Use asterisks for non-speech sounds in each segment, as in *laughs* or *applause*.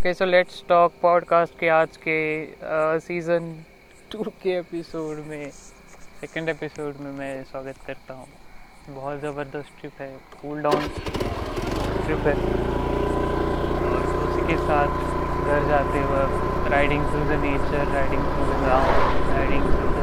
Okay so let's talk podcast के आज के सीज़न टू के एपिसोड में सेकंड एपिसोड में मैं स्वागत करता हूँ। बहुत ज़बरदस्त ट्रिप है कूल डाउन ट्रिप है। और उसी के साथ घर जाते वक्त riding through the nature riding through the ground riding through the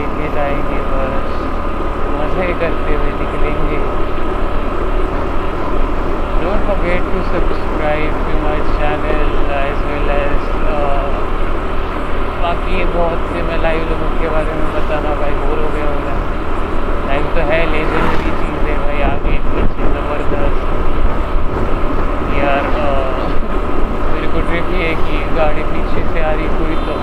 लेके जाएँगे बस मज़े करते हुए निकलेंगे don't forget to subscribe to my channel as well as uh, बाकी बहुत से मैं लाइव लोगों के बारे में बताना भाई बोर हो गया होगा लाइव तो है लेजेंडरी चीज़ है भाई आगे पीछे ज़बरदस्त यार अ, मेरे को ट्रिप ये है कि गाड़ी पीछे से आ रही कोई तो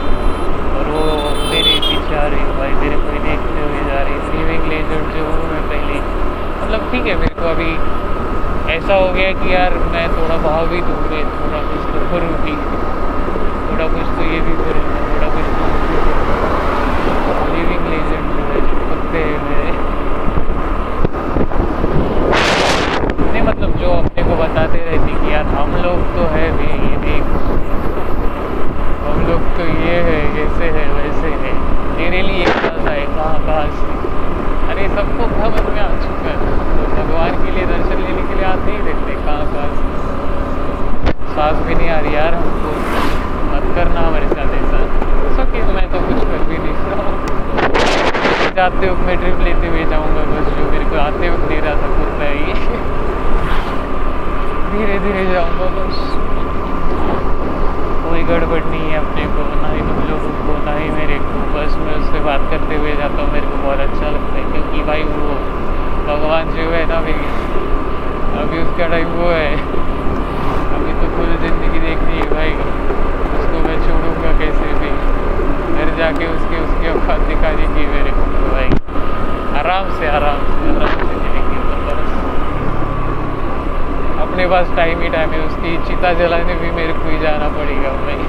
और वो मेरे पीछे आ रही भाई मेरे को ही देखते हुए जा रही लिविंग लेजेंड जो हूँ मैं पहले मतलब ठीक है मेरे को अभी ऐसा हो गया कि यार मैं थोड़ा भाव भी दूँ मैं थोड़ा कुछ तो करूँ भी थोड़ा कुछ तो ये भी करूँगा थोड़ा कुछ तो वो भी करूँगा लिविंग लेजेंड जो है जो कुत्ते हैं मेरे नहीं मतलब जो अपने को बताते रहते कि यार हम लोग तो है भी, ये देख हम लोग तो ये है ऐसे है, वैसे है। तेरे लिए कैसा है कहाँ कहाँ से। अरे, सबको समझ में आ चुका है। भगवान के लिए दर्शन लेने के लिए आते ही रहते कहाँ कहाँ से। सांस भी नहीं आ रही, यार हमको। मत करना हमारे साथ ऐसा। सके मैं तो कुछ कर भी नहीं रहा जाते वक्त मैं ट्रिप लेते हुए जाऊँगा बस, जो मेरे को आते वक्त दे रहा था कुत्ता है। धीरे धीरे जाऊँगा बस। कोई गड़बड़ नहीं है अपने को, ना ही तुम लोगों को, ना ही मेरे को। बस मैं उससे बात करते हुए जाता हूँ, मेरे को बहुत अच्छा लगता है, क्योंकि भाई वो भगवान जो है ना मेरी अभी उसका टाइम वो है। अभी तो फुल ज़िंदगी देखनी है भाई। मैं कैसे भी। घर जाके उसके, उसकी औकात दिखा देगी मेरे को भाई आराम से आराम से आराम से मिलेंगे बस अपने पास टाइम ही टाइम है, उसकी चिता जलाने भी मेरे को ही जाना पड़ेगा भाई।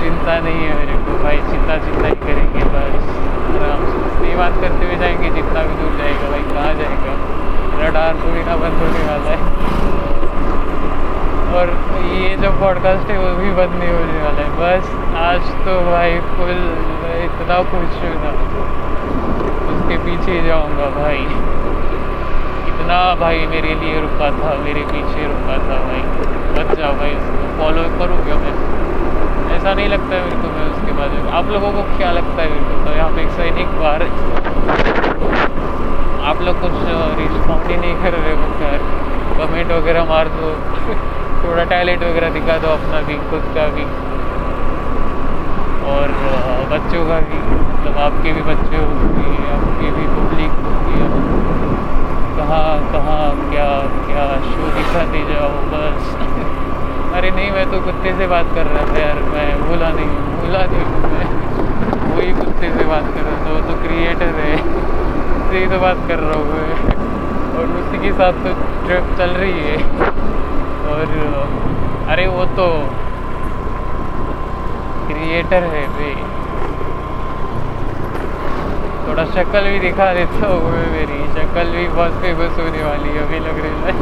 चिंता नहीं है मेरे को भाई, चिंता चिंता ही करेंगे बस। आराम से। नहीं बात करते हुए जाएँगे, जितना भी दूर जाएगा भाई, कहाँ जाएगा? रडार थोड़ी ना बंद होने वाला है। और ये जो पॉडकास्ट है, वो भी बंद नहीं होने वाला है। बस आज तो भाई फुल इतना खुश हूँ ना। उसके पीछे जाऊँगा भाई। इतना भाई मेरे लिए रुका था, मेरे पीछे रुका था भाई। बच जाओ भाई उसको। फॉलो करूँगा मैं। ऐसा नहीं लगता है मेरे को मैं उसके बाद आप लोगों को क्या लगता है मेरे को? तो यहाँ पे एक सैनिक बार आप लोग कुछ रिस्पॉन्ड ही नहीं कर रहे हो कमेंट वगैरह मार दो। *laughs* थोड़ा टैलेंट वगैरह दिखा दो अपना भी, खुद का भी। और बच्चों का भी मतलब आपके भी बच्चे होंगे, आपकी भी पब्लिक होगी। कहाँ कहाँ, क्या क्या शो दिखाते जाओ, बस। *laughs* अरे नहीं, मैं तो कुत्ते से बात कर रहा था यार, मैं भूला नहीं भूला नहीं मैं। वही कुत्ते से बात कर रहा था, वो तो क्रिएटर है। *laughs* उससे ही तो बात कर रहा हूँ मैं। और उसी के साथ तो ट्रिप चल रही है। और, अरे वो तो क्रिएटर है भाई थोड़ा शक्ल भी दिखा देता हूँ मैं मेरी। शक्ल भी बहुत फ़ेमस होने वाली है, अभी लग रहा है।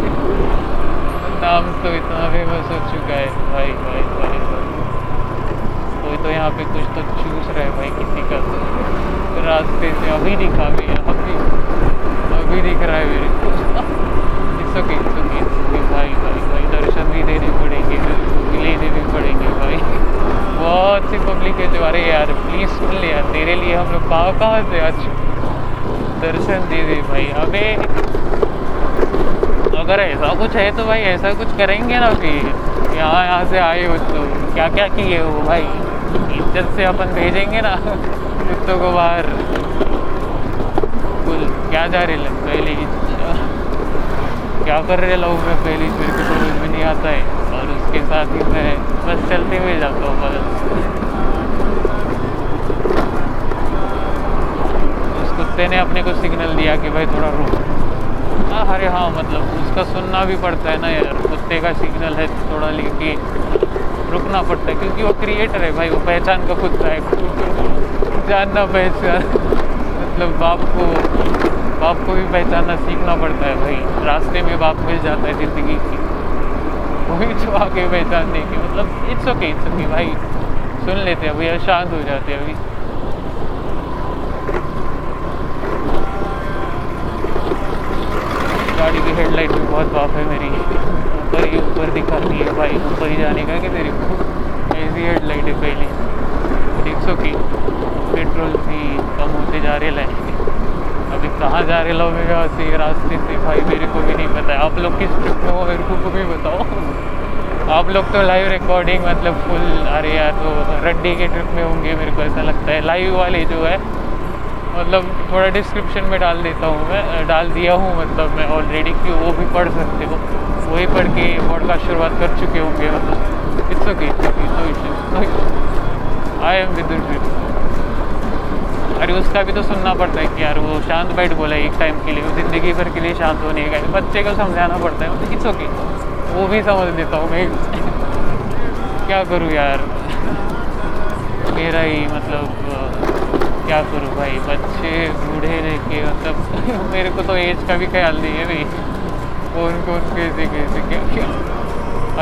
नाम तो इतना फ़ेमस हो चुका है। भाई भाई भाई कोई तो यहाँ पे कुछ तो चूस रहा है भाई, किसी का तो। रास्ते से अभी दिखा भी अभी। अभी दिख रहा है मेरे को। इट्स ओके इट्स ओके भाई भाई भाई। दर्शन भी देने पड़ेंगे लेने भी पड़ेंगे भाई। बहुत सी पब्लिक है जो अरे यार प्लीज़ सुन ले यार, तेरे लिए हम लोग कहाँ कहाँ से आज। दर्शन दे दे भाई, अबे। अगर ऐसा कुछ है तो भाई ऐसा कुछ करेंगे ना फिर यहाँ यहाँ से आए हो तो क्या क्या किए हो भाई? इज़्ज़त से अपन भेजेंगे ना, कुत्तों को बाहर। क्या जा रहे लग पहले क्या कर रहे लोग? मैं पहले मेरे को समझ में नहीं आता है। और उसके साथ ही मैं बस चलते हुए जाता हूँ बस उस कुत्ते ने अपने को सिग्नल दिया कि भाई थोड़ा रुक। हाँ अरे हाँ मतलब उसका सुनना भी पड़ता है ना यार। कुत्ते का सिग्नल है तो थोड़ा लेके रुकना पड़ता है, क्योंकि वो क्रिएटर है भाई, वो पहचान का कुत्ता है। जानना पहचान मतलब बाप को बाप को भी पहचानना सीखना पड़ता है भाई। रास्ते में बाप मिल जाता है ज़िंदगी की। वही जो आगे पहचानने की मतलब इट्स ओके इट्स ओके भाई। सुन लेते हैं भैया शांत हो जाते हैं अभी। गाड़ी की हेडलाइट भी बहुत बाफ है मेरी। ऊपर ही, ऊपर दिखा रही है भाई, ऊपर ही जाने का कि तेरे को? ऐसी हेडलाइट है पहले। एक सौ की पेट्रोल भी कम होते जा रहे लाइन अभी कहाँ जा रहे लोग? मेरे से रास्ते से भाई मेरे को भी नहीं पता आप लोग किस ट्रिप में हो? मेरे को भी बताओ आप लोग तो लाइव रिकॉर्डिंग मतलब फुल अरे यार तो रड्डी के ट्रिप में होंगे, मेरे को ऐसा लगता है। लाइव वाले जो है मतलब थोड़ा डिस्क्रिप्शन में डाल देता हूँ मैं। डाल दिया हूँ मतलब मैं ऑलरेडी कि वो भी पढ़ सकते हो। वही पढ़ के पॉडकास्ट शुरुआत कर चुके होंगे मतलब। It's okay I am with trip अरे उसका भी तो सुनना पड़ता है कि यार वो शांत बैठ बोला एक टाइम के लिए ज़िंदगी भर के लिए शांत होने का बच्चे को समझाना पड़ता है मतलब इट्स ओके वो भी समझ लेता हूँ मैं। क्या करूँ यार? मेरा ही मतलब क्या करूँ भाई? बच्चे, बूढ़े लेके मतलब *laughs* मेरे को तो एज का भी ख्याल नहीं है भाई। कौन कौन कैसे कैसे, क्या क्या?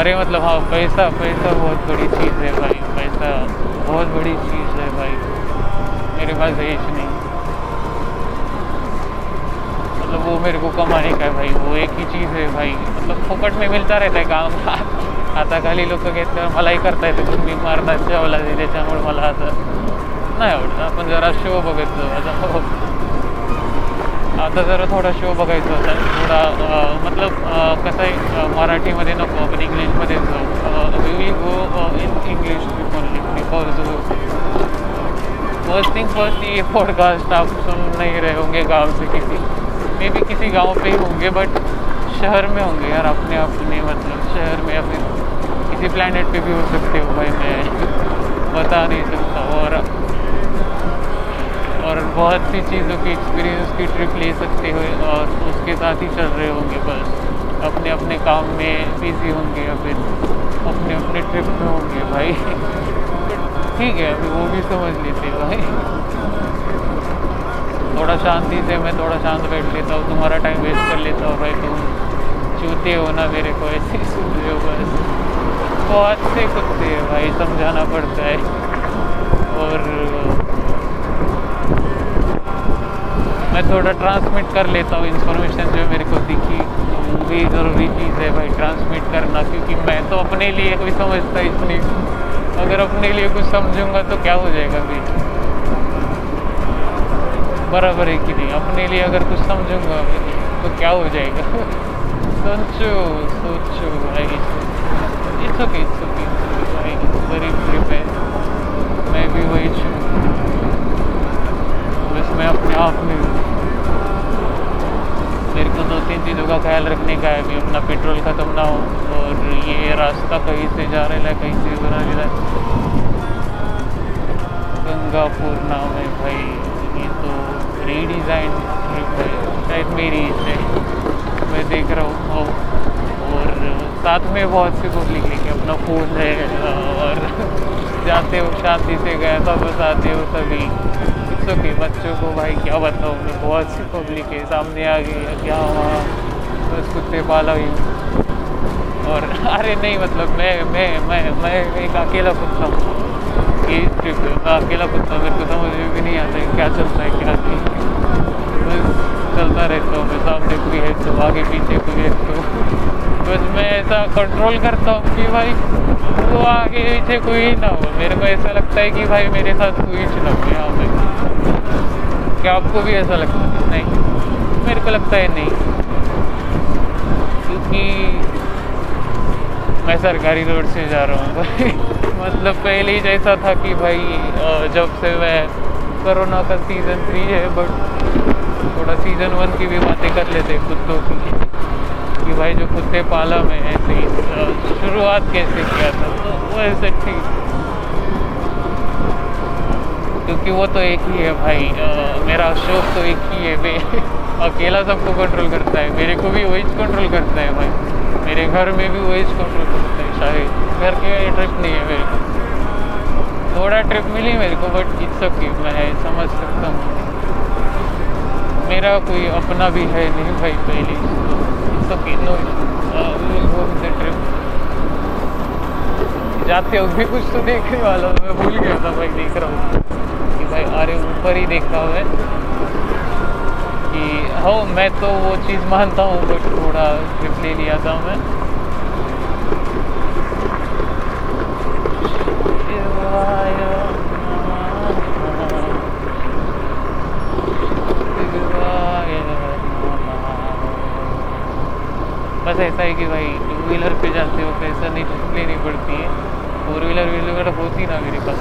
अरे मतलब हाँ पैसा पैसा बहुत बड़ी चीज़ है भाई, पैसा बहुत बड़ी चीज़ है भाई। मेरे पास एज नहीं। मतलब वो मेरे को कमाने का है भाई, वो एक ही चीज़ है भाई। मतलब फोकट में मिलता रहता है काम। आता खाली लोक घेतल्यावर मलाही करता येते तुम्ही मारण्याच्या मला त्याच्यामुळे मला असं नाही आवडत आपण जरा शो बघायचो, आता हो। आता जरा थोडा शो बघायचा होता थोडा मतलब कसं आहे मराठीमध्ये नको, आपण इंग्लिशमध्ये जाऊ. We go in English only because first thing first ये पॉडकास्ट आप सुन नहीं रहे होंगे गाँव से किसी। मे भी किसी गाँव पे ही होंगे बट शहर में होंगे यार, अपने अपने मतलब शहर में अपने किसी प्लानट पे भी हो सकते हो भाई, मैं बता नहीं सकता। और और बहुत सी चीज़ों की एक्सपीरियंस की ट्रिप ले सकते हो, और उसके साथ ही चल रहे होंगे बस। अपने अपने काम में बिज़ी होंगे या फिर अपने अपने ट्रिप में होंगे भाई। ठीक है, अभी वो भी समझ लेते भाई। थोड़ा शांति से मैं थोड़ा शांत बैठ लेता हूँ, तुम्हारा टाइम वेस्ट कर लेता हूँ भाई, तुम चूते हो ना मेरे को ऐसे हो बस। बहुत से कुत्ते हैं भाई, समझाना पड़ता है। और मैं थोड़ा ट्रांसमिट कर लेता हूँ इन्फॉर्मेशन जो मेरे को दिखी। भी ज़रूरी चीज़ है भाई ट्रांसमिट करना, क्योंकि मैं तो अपने लिए कोई समझता नहीं अगर अपने लिए कुछ समझूँगा तो क्या हो जाएगा भाई बराबर है कि नहीं? अपने लिए अगर कुछ समझूँगा तो क्या हो जाएगा? *laughs* सोचो सोचो, भाई। इट्स ओके इट्स ओके भाई। वेरी प्रिपेयर मैं भी वही छू। बस मैं अपने आप में मेरे को दो तीन चीज़ों का ख्याल रखने का है कि अपना पेट्रोल ख़त्म ना हो और ये रास्ता कहीं से जा रहा है, कहीं से बना रहा है। गंगापुर नाम है भाई, ये तो रीडिज़ाइन ट्रिप है, शायद मेरी से मैं देख रहा हूँ और साथ में बहुत सी पब्लिक लेके अपना फ़ोन है, और *laughs* जाते हो शांति से गए सब आते हो सभी। बच्चों के बच्चों को भाई क्या बताऊँ, मैं बहुत सी पब्लिक है सामने आ गई है क्या हुआ? बस कुत्ते पाला हुई। और *laughs* अरे नहीं मतलब मैं मैं मैं मैं एक अकेला कुत्ता हूँ। ये ट्रिप मैं अकेला कुत्ता मेरे को समझ में भी नहीं आता है क्या चलता है, क्या नहीं। बस चलता रहता हूँ मैं, सामने कोई है तो आगे पीछे कोई है तो। बस मैं ऐसा कंट्रोल करता हूँ कि भाई वो आगे पीछे कोई ना हो। मेरे को ऐसा लगता है कि भाई मेरे साथ कोई ना हो। यहाँ पे क्या आपको भी ऐसा लगता है? नहीं। मेरे को लगता है नहीं। क्योंकि मैं सरकारी रोड से जा रहा हूँ भाई। *laughs* मतलब पहले ही जैसा था कि भाई जब से मैं कोरोना का सीज़न थ्री है बट थोड़ा सीज़न वन की भी बातें कर लेते कुत्तों की कि भाई जो कुत्ते पाला में ऐसे शुरुआत कैसे किया था? वो ऐसे ठीक क्योंकि वो तो एक ही है भाई आ, मेरा शौक तो एक ही है। वे *laughs* अकेला सबको कंट्रोल करता है। मेरे को भी वही कंट्रोल करता है भाई। मेरे घर में भी वही कंट्रोल करता है शायद। घर के ट्रिप नहीं है मेरे को। थोड़ा ट्रिप मिली मेरे को बट इट्स ओके मैं समझ सकता हूँ। मेरा कोई अपना भी है नहीं भाई पहले। इट्स ओके नो ट्रिप जाते हो भी कुछ तो देखने वाला मैं भूल गया था भाई देख रहा हूँ। कि अरे ऊपर ही देखा हुआ है कि, हो, मैं तो वो चीज़ मानता हूँ बट थोड़ा ट्रिप ले लिया था मैं। बस ऐसा है कि भाई टू व्हीलर पे जाते हो पैसा नहीं लेनी पड़ती है। फोर व्हीलर व्हीलर होती ना मेरे पास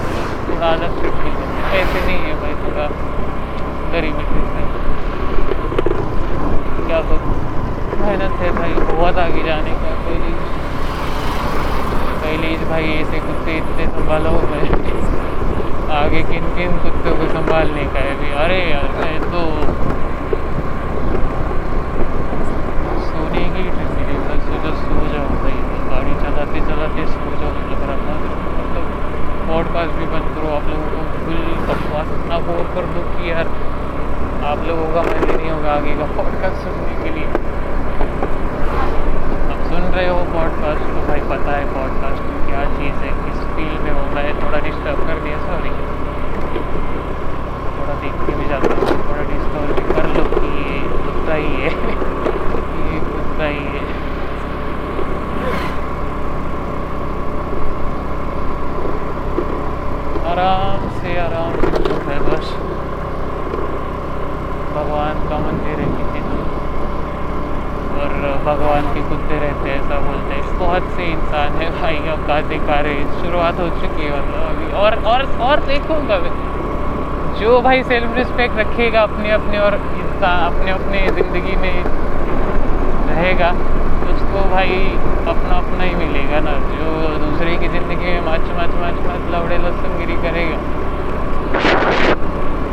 थोड़ा अलग ट्रिप मिल जाती। ऐसे नहीं है भाई थोड़ा गरीब से क्या तो मेहनत है भाई, बहुत आगे जाने का पहले पहले भाई ऐसे कुत्ते इतने संभालो मैं। आगे किन किन कुत्तों को संभालने का है भी अरे यार, मैं तो सोने की ट्रिप मिली बस सोचा सो जाओ भाई गाड़ी चलाते चलाते सो जाओ लग रहा था मतलब पॉडकास्ट भी बंद करो आप लोगों को फुल बकवास इतना बोर कर दो कि यार आप लोगों का मन नहीं होगा आगे का पॉडकास्ट सुनने के लिए अब सुन रहे हो पॉडकास्ट तो भाई पता है पॉडकास्ट में क्या चीज़ है किस फ़ील्ड में हो मैं थोड़ा डिस्टर्ब कर दिया सॉरी थोड़ा देख के भी जाता हूँ थोड़ा डिस्टर्ब भी कर लो कि ये कुत्ता ही है ये कुत्ता ही है आराम से आराम से चुप है बस भगवान का मंदिर है किसी तो और भगवान के कुत्ते रहते हैं, ऐसा बोलते हैं। बहुत से इंसान है भाई अब का दिखा रहे शुरुआत हो चुकी है मतलब अभी और और और देखूँगा जो भाई सेल्फ रिस्पेक्ट रखेगा अपने अपने और इंसान, अपने अपने ज़िंदगी में रहेगा, उसको भाई अपना अपना ही मिलेगा ना। जो दूसरे की ज़िंदगी में माच माच माच माच, लवड़े लसनगिरी करेगा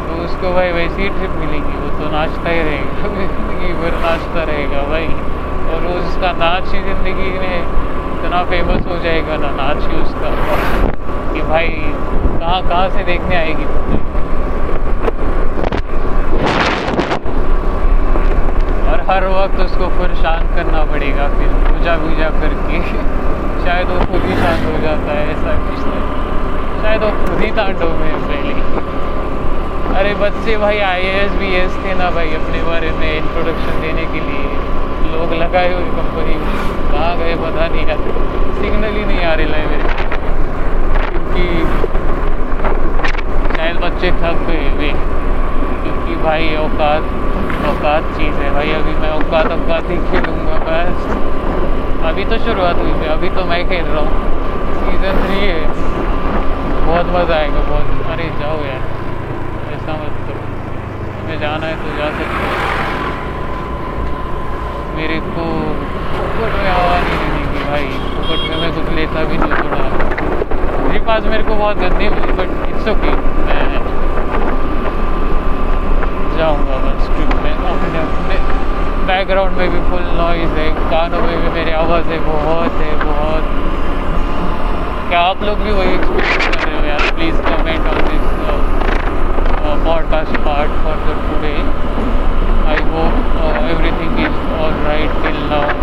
तो उसको भाई वैसी ही ट्रिप मिलेगी। वो तो नाचता ही रहेगा, *laughs* ज़िंदगी भर नाचता रहेगा भाई। वो उसका नाच ही ज़िंदगी में इतना फ़ेमस हो जाएगा ना, नाच ही उसका। कि भाई, कहाँ कहाँ से देखने आएगी और हर वक्त उसको फिर शांत करना पड़ेगा फिर पूजा वूजा करके। शायद वो खुद ही शांत हो जाता है, ऐसा कुछ नहीं। शायद वो खुद ही तांडव में पहले अरे, बच्चे भाई आई एस बी एस थे ना भाई, अपने बारे में इंट्रोडक्शन देने के लिए। लोग लगाए हुए कंपनी में। कहाँ गए पता नहीं यार। सिग्नल ही नहीं आ रही है मेरे क्योंकि शायद बच्चे थक गए वे। क्योंकि भाई औकात औकात चीज़ है भाई। अभी मैं औकात औकात ही खेलूँगा, बस। अभी तो शुरुआत हुई थी, अभी तो मैं खेल रहा हूँ। सीज़न थ्री है। बहुत मज़ा आएगा, बहुत। अरे जाओ यार। ऐसा मत करो। हमें जाना है तो जा सकते हो मेरे को फुकट में हवा नहीं देने की भाई फुकट में मैं कुछ लेता भी नहीं पास मेरे को बहुत गंदी मिली बट इट्स ओके मैं जाऊँगा बस ट्रिप में, अपने अपने बैकग्राउंड में भी फुल नॉइज़ है कानों में भी मेरी आवाज़ है, बहुत है, बहुत। क्या आप लोग भी वही एक्सपीरियंस कर रहे हो यार? Please comment on this podcast part for the today I hope everything is all right till now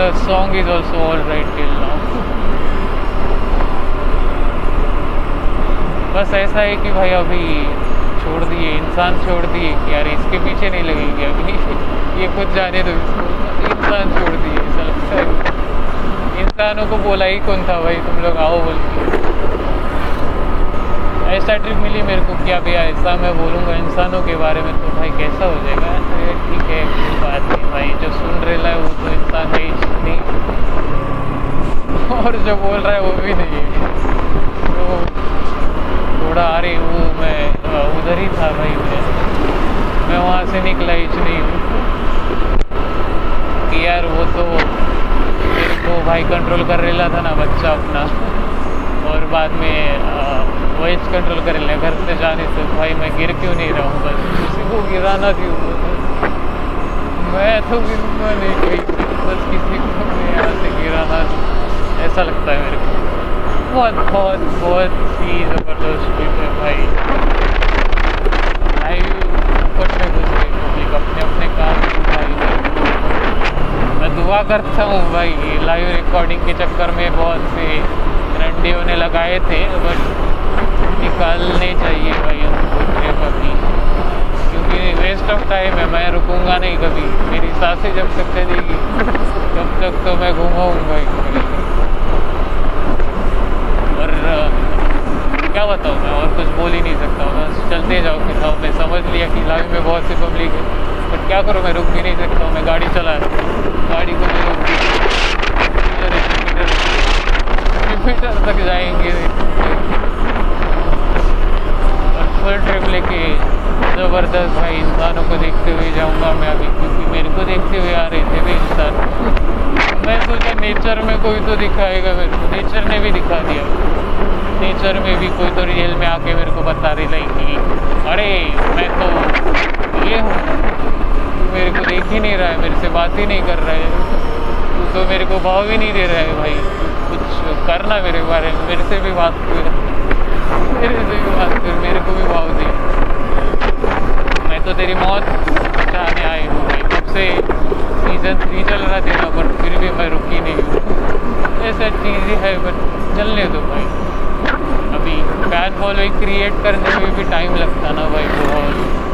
and song is also all right till now. बस ऐसा है कि भाई अभी छोड़ दिए, इंसान छोड़ दिए कि यार इसके पीछे नहीं लगेंगे अभी। ये खुद जाने दो इसको। इंसान छोड़ दिए इंसानों को बोला ही कौन था भाई, तुम लोग आओ बोल के। ऐसा ट्रिप मिली मेरे को क्या भैया ऐसा मैं बोलूँगा इंसानों के बारे में तो भाई कैसा हो जाएगा? अरे ठीक है कोई बात नहीं भाई। जो सुन रहा है वो तो इंसान है नहीं और जो बोल रहा है वो भी नहीं है। तो थोड़ा अरे वो मैं उधर ही था भाई मैं। मैं वहाँ से निकला ही नहीं हूँ। कि यार वो तो मेरे को भाई कंट्रोल कर रहा था ना बच्चा अपना। और बाद में आ, वॉइस कंट्रोल कर लें घर से जाने से भाई मैं गिर क्यों नहीं रहा हूँ बस? किसी को गिराना क्यों मैं तो गिरूँगा नहीं कहीं बस किसी को यहाँ से गिराना ऐसा लगता है मेरे को। बहुत बहुत बहुत ही ज़बरदस्त ट्रिप है भाई। लाइव अपने अपने काम दुआ करता हूँ भाई लाइव रिकॉर्डिंग के चक्कर में बहुत से रंडियों ने लगाए थे बट निकालने चाहिए भाई हमको ट्रिप अपनी क्योंकि वेस्ट ऑफ़ टाइम है, मैं रुकूँगा नहीं कभी। मेरी साँसें जब तक चलेगी, तब तक तो मैं घूमाऊँगा ही और क्या बताऊँ मैं, और कुछ बोल ही नहीं सकता बस चलते जाओ फिर। हाँ मैं समझ लिया कि लाइव में बहुत सी पब्लिक है। बट क्या करूँ, मैं रुक भी नहीं सकता हूँ। मैं गाड़ी चला गाड़ी को मैं रोक तक जाएँगे। और फुल ट्रिप लेके ज़बरदस्त भाई इंसानों को देखते हुए जाऊँगा मैं अभी, क्योंकि मेरे को देखते हुए आ रहे थे भी इंसान। मैं सोचा नेचर में कोई तो दिखाएगा मेरे को। नेचर ने भी दिखा दिया। नेचर में भी कोई तो रियल में आके मेरे को बता रही कि, अरे, मैं तो ये हूँ। मेरे को देख ही नहीं रहा है, मेरे से बात ही नहीं कर रहा है। तू तो मेरे को भाव ही नहीं दे रहा है भाई। कुछ करना मेरे बारे में, मेरे से भी बात मेरे से भी बात कर मेरे को भी भाव दे मैं तो तेरी मौत बचाने आई हूँ भाई कब से सीज़न थ्री चल रहा था बट फिर भी मैं रुकी नहीं। हूँ ऐसा चीज़ ही है बट चलने दो भाई। अभी फ़ैन फॉलोइंग क्रिएट करने में भी टाइम लगता ना भाई, बहुत।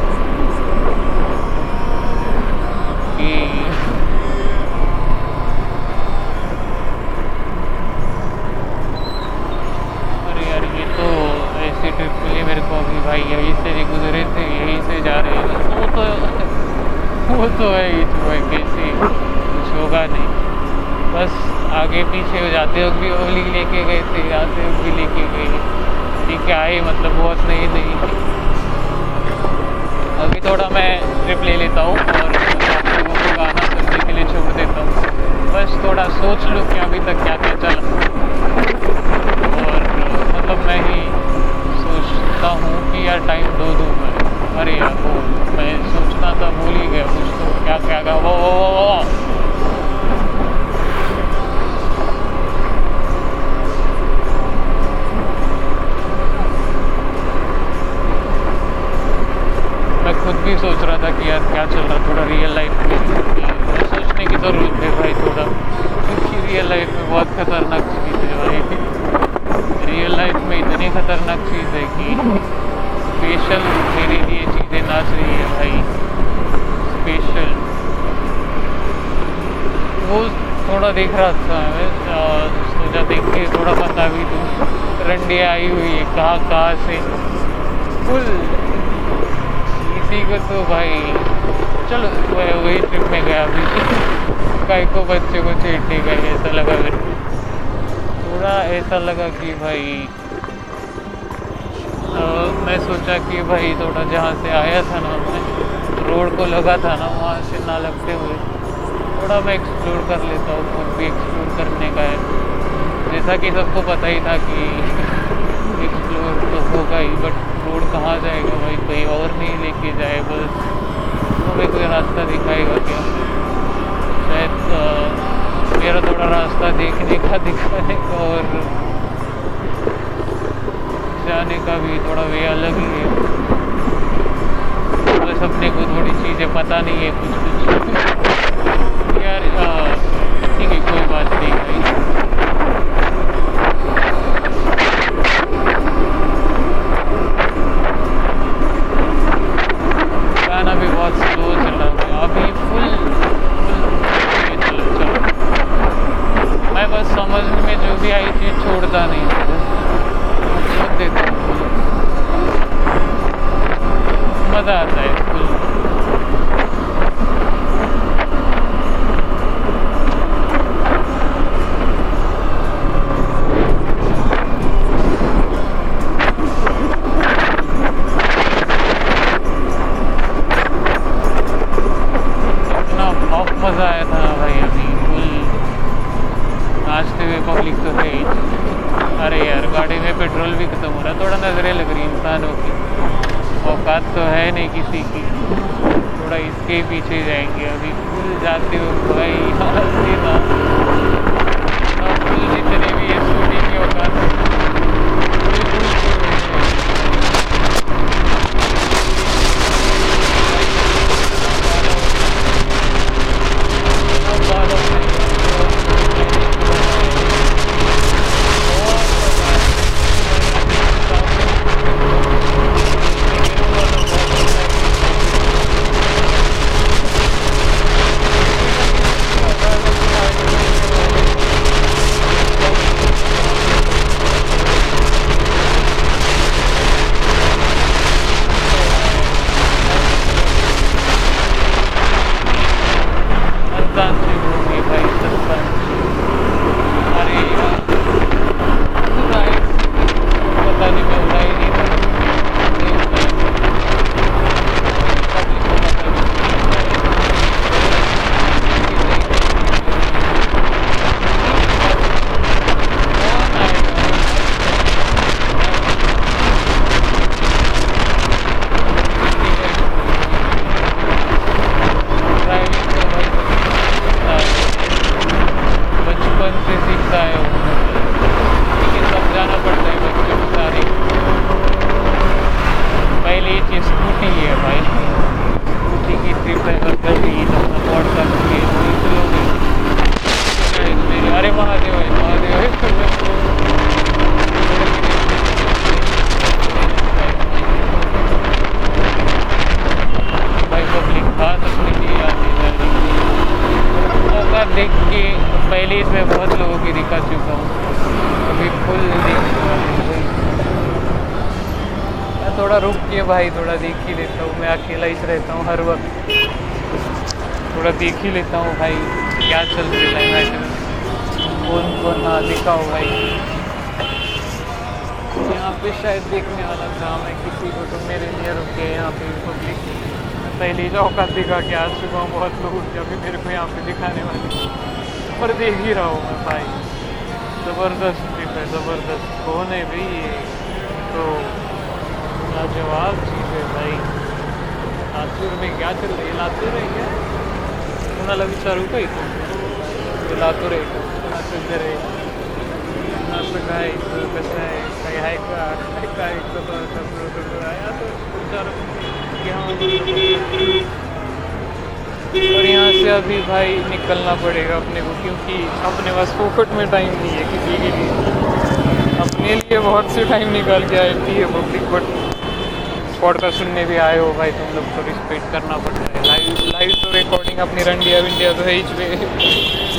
तो है ही तो है, कैसे कुछ होगा नहीं। बस आगे पीछे हो जाते हो भी ओली लेके गए थे आते हो भी लेके गए ठीक है, आए मतलब बहुत नहीं नहीं अभी थोड़ा मैं ट्रिप ले लेता हूँ और लोगों गाना सुनने के लिए छोड़ देता हूँ। बस थोड़ा सोच लो कि अभी तक क्या क्या चला और मतलब मैं ही सोचता हूँ कि यार टाइम दो दूँ मैं। अरे यार, वो मैं सोचना था भूल ही गया कुछ तो। क्या क्या क्या वो वो वो वो। मैं खुद भी सोच रहा था कि यार क्या चल रहा थोड़ा रियल लाइफ में। सोचने की ज़रूरत है भाई थोड़ा, क्योंकि रियल लाइफ में बहुत खतरनाक चीज़ है भाई रियल लाइफ में इतनी खतरनाक चीज़ है कि स्पेशल मेरे लिए चीज़ें नाच रही है भाई स्पेशल वो थोड़ा देख रहा था सोचा देख के थोड़ा बता भी दूँ। रंडिया आई हुई है कहाँ कहाँ से? फुल। इसी को तो भाई चलो वह वही ट्रिप में गया अभी। गाय को बच्चे को छेड़ने गए ऐसा लगा मेरे थोड़ा ऐसा लगा कि भाई आ, मैं सोचा कि भाई थोड़ा जहाँ से आया था ना मैं रोड को लगा था ना वहाँ से ना लगते हुए। थोड़ा मैं एक्सप्लोर कर लेता हूँ, खुद भी एक्सप्लोर करने का है। जैसा कि सबको पता ही था कि *laughs* एक्सप्लोर तो होगा ही बट रोड कहाँ जाएगा भाई? कहीं और नहीं लेके जाए बस। तो हमें कोई रास्ता दिखाएगा क्या? शायद मेरा थोड़ा रास्ता देखने का *laughs* दिखाने का और जाने का भी थोड़ा वे अलग ही है। बस अपने को थोड़ी चीज़ें पता नहीं है कुछ कुछ ठीक है, कोई बात नहीं भाई। गाना भी बहुत स्लो चल रहा है। अभी फुल चलो। मैं बस समझ में जो भी आई चीज़ छोड़ता नहीं छोड़ देता मज़ा आता है। पहले इसमें बहुत लोगों की दिखा चुका हूँ। अभी फुल मैं थोड़ा रुक के भाई, थोड़ा देख ही लेता हूँ। मैं अकेला ही रहता हूँ हर वक्त। थोड़ा देख ही लेता हूँ भाई, क्या चल रहा है मैटर में। कौन कौन? हाँ दिखाओ भाई। यहाँ पे शायद देखने वाला काम है, किसी को तो मेरे लिए रुके यहाँ पे पब्लिक पहले ही औकात दिखा के आ चुका हूँ, बहुत लोग अभी मेरे को यहाँ पे दिखाने वाले। पर देख ही रहा हूँ मैं भाई। ज़बरदस्त ट्रिप है, ज़बरदस्त। कौन है भाई ये तो लाजवाब चीज़ है भाई। लातूर में क्या चल रही है? लातूर है क्या? कुणाला विचारू का इथं लातूर का कुणाचं घर आहे असं काय विचार और यहाँ से अभी भाई निकलना पड़ेगा अपने को, क्योंकि अपने पास फोकट में टाइम नहीं है किसी के लिए। अपने लिए बहुत से टाइम निकाल के आती है पब्लिक बट पॉडकास्ट सुनने भी आए हो भाई, तुम लोग तो रिस्पेक्ट करना पड़ता है। लाइव लाइव तो रिकॉर्डिंग अपनी रंडिया विंडिया तो है ही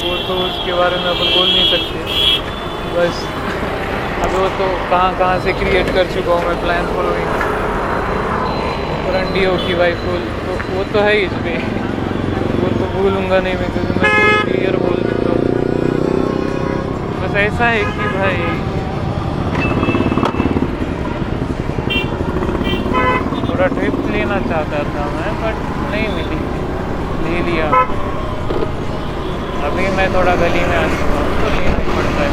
वो तो उसके बारे में अपन बोल नहीं सकते। बस, अब वो तो कहाँ कहाँ से क्रिएट कर चुका हूँ मैं प्लान फॉलोइंग रंडियों की भाई फुल तो वो तो है ही इसमें तो भूलूँगा नहीं मैं, क्योंकि मैं फुल क्लियर बोल देता हूँ। बस ऐसा है कि भाई। थोड़ा ट्रिप लेना चाहता था मैं बट नहीं मिली। ले लिया। अभी मैं थोड़ा गली में आ चुका हूँ तो लेना ही पड़ता है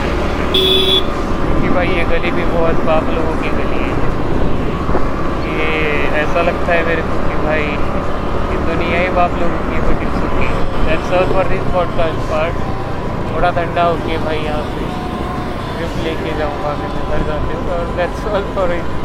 क्योंकि भाई ये गली भी बहुत बाप लोगों की गली है। ये ऐसा लगता है मेरे को कि भाई, ये दुनिया ही बाप लोगों की बड़ी that's all for this podcast part थोड़ा ठंडा हो गया भाई यहाँ पे ट्रिप लेके जाऊँगा मैं घर जाते हूँ और दैट्स ऑल फॉर इट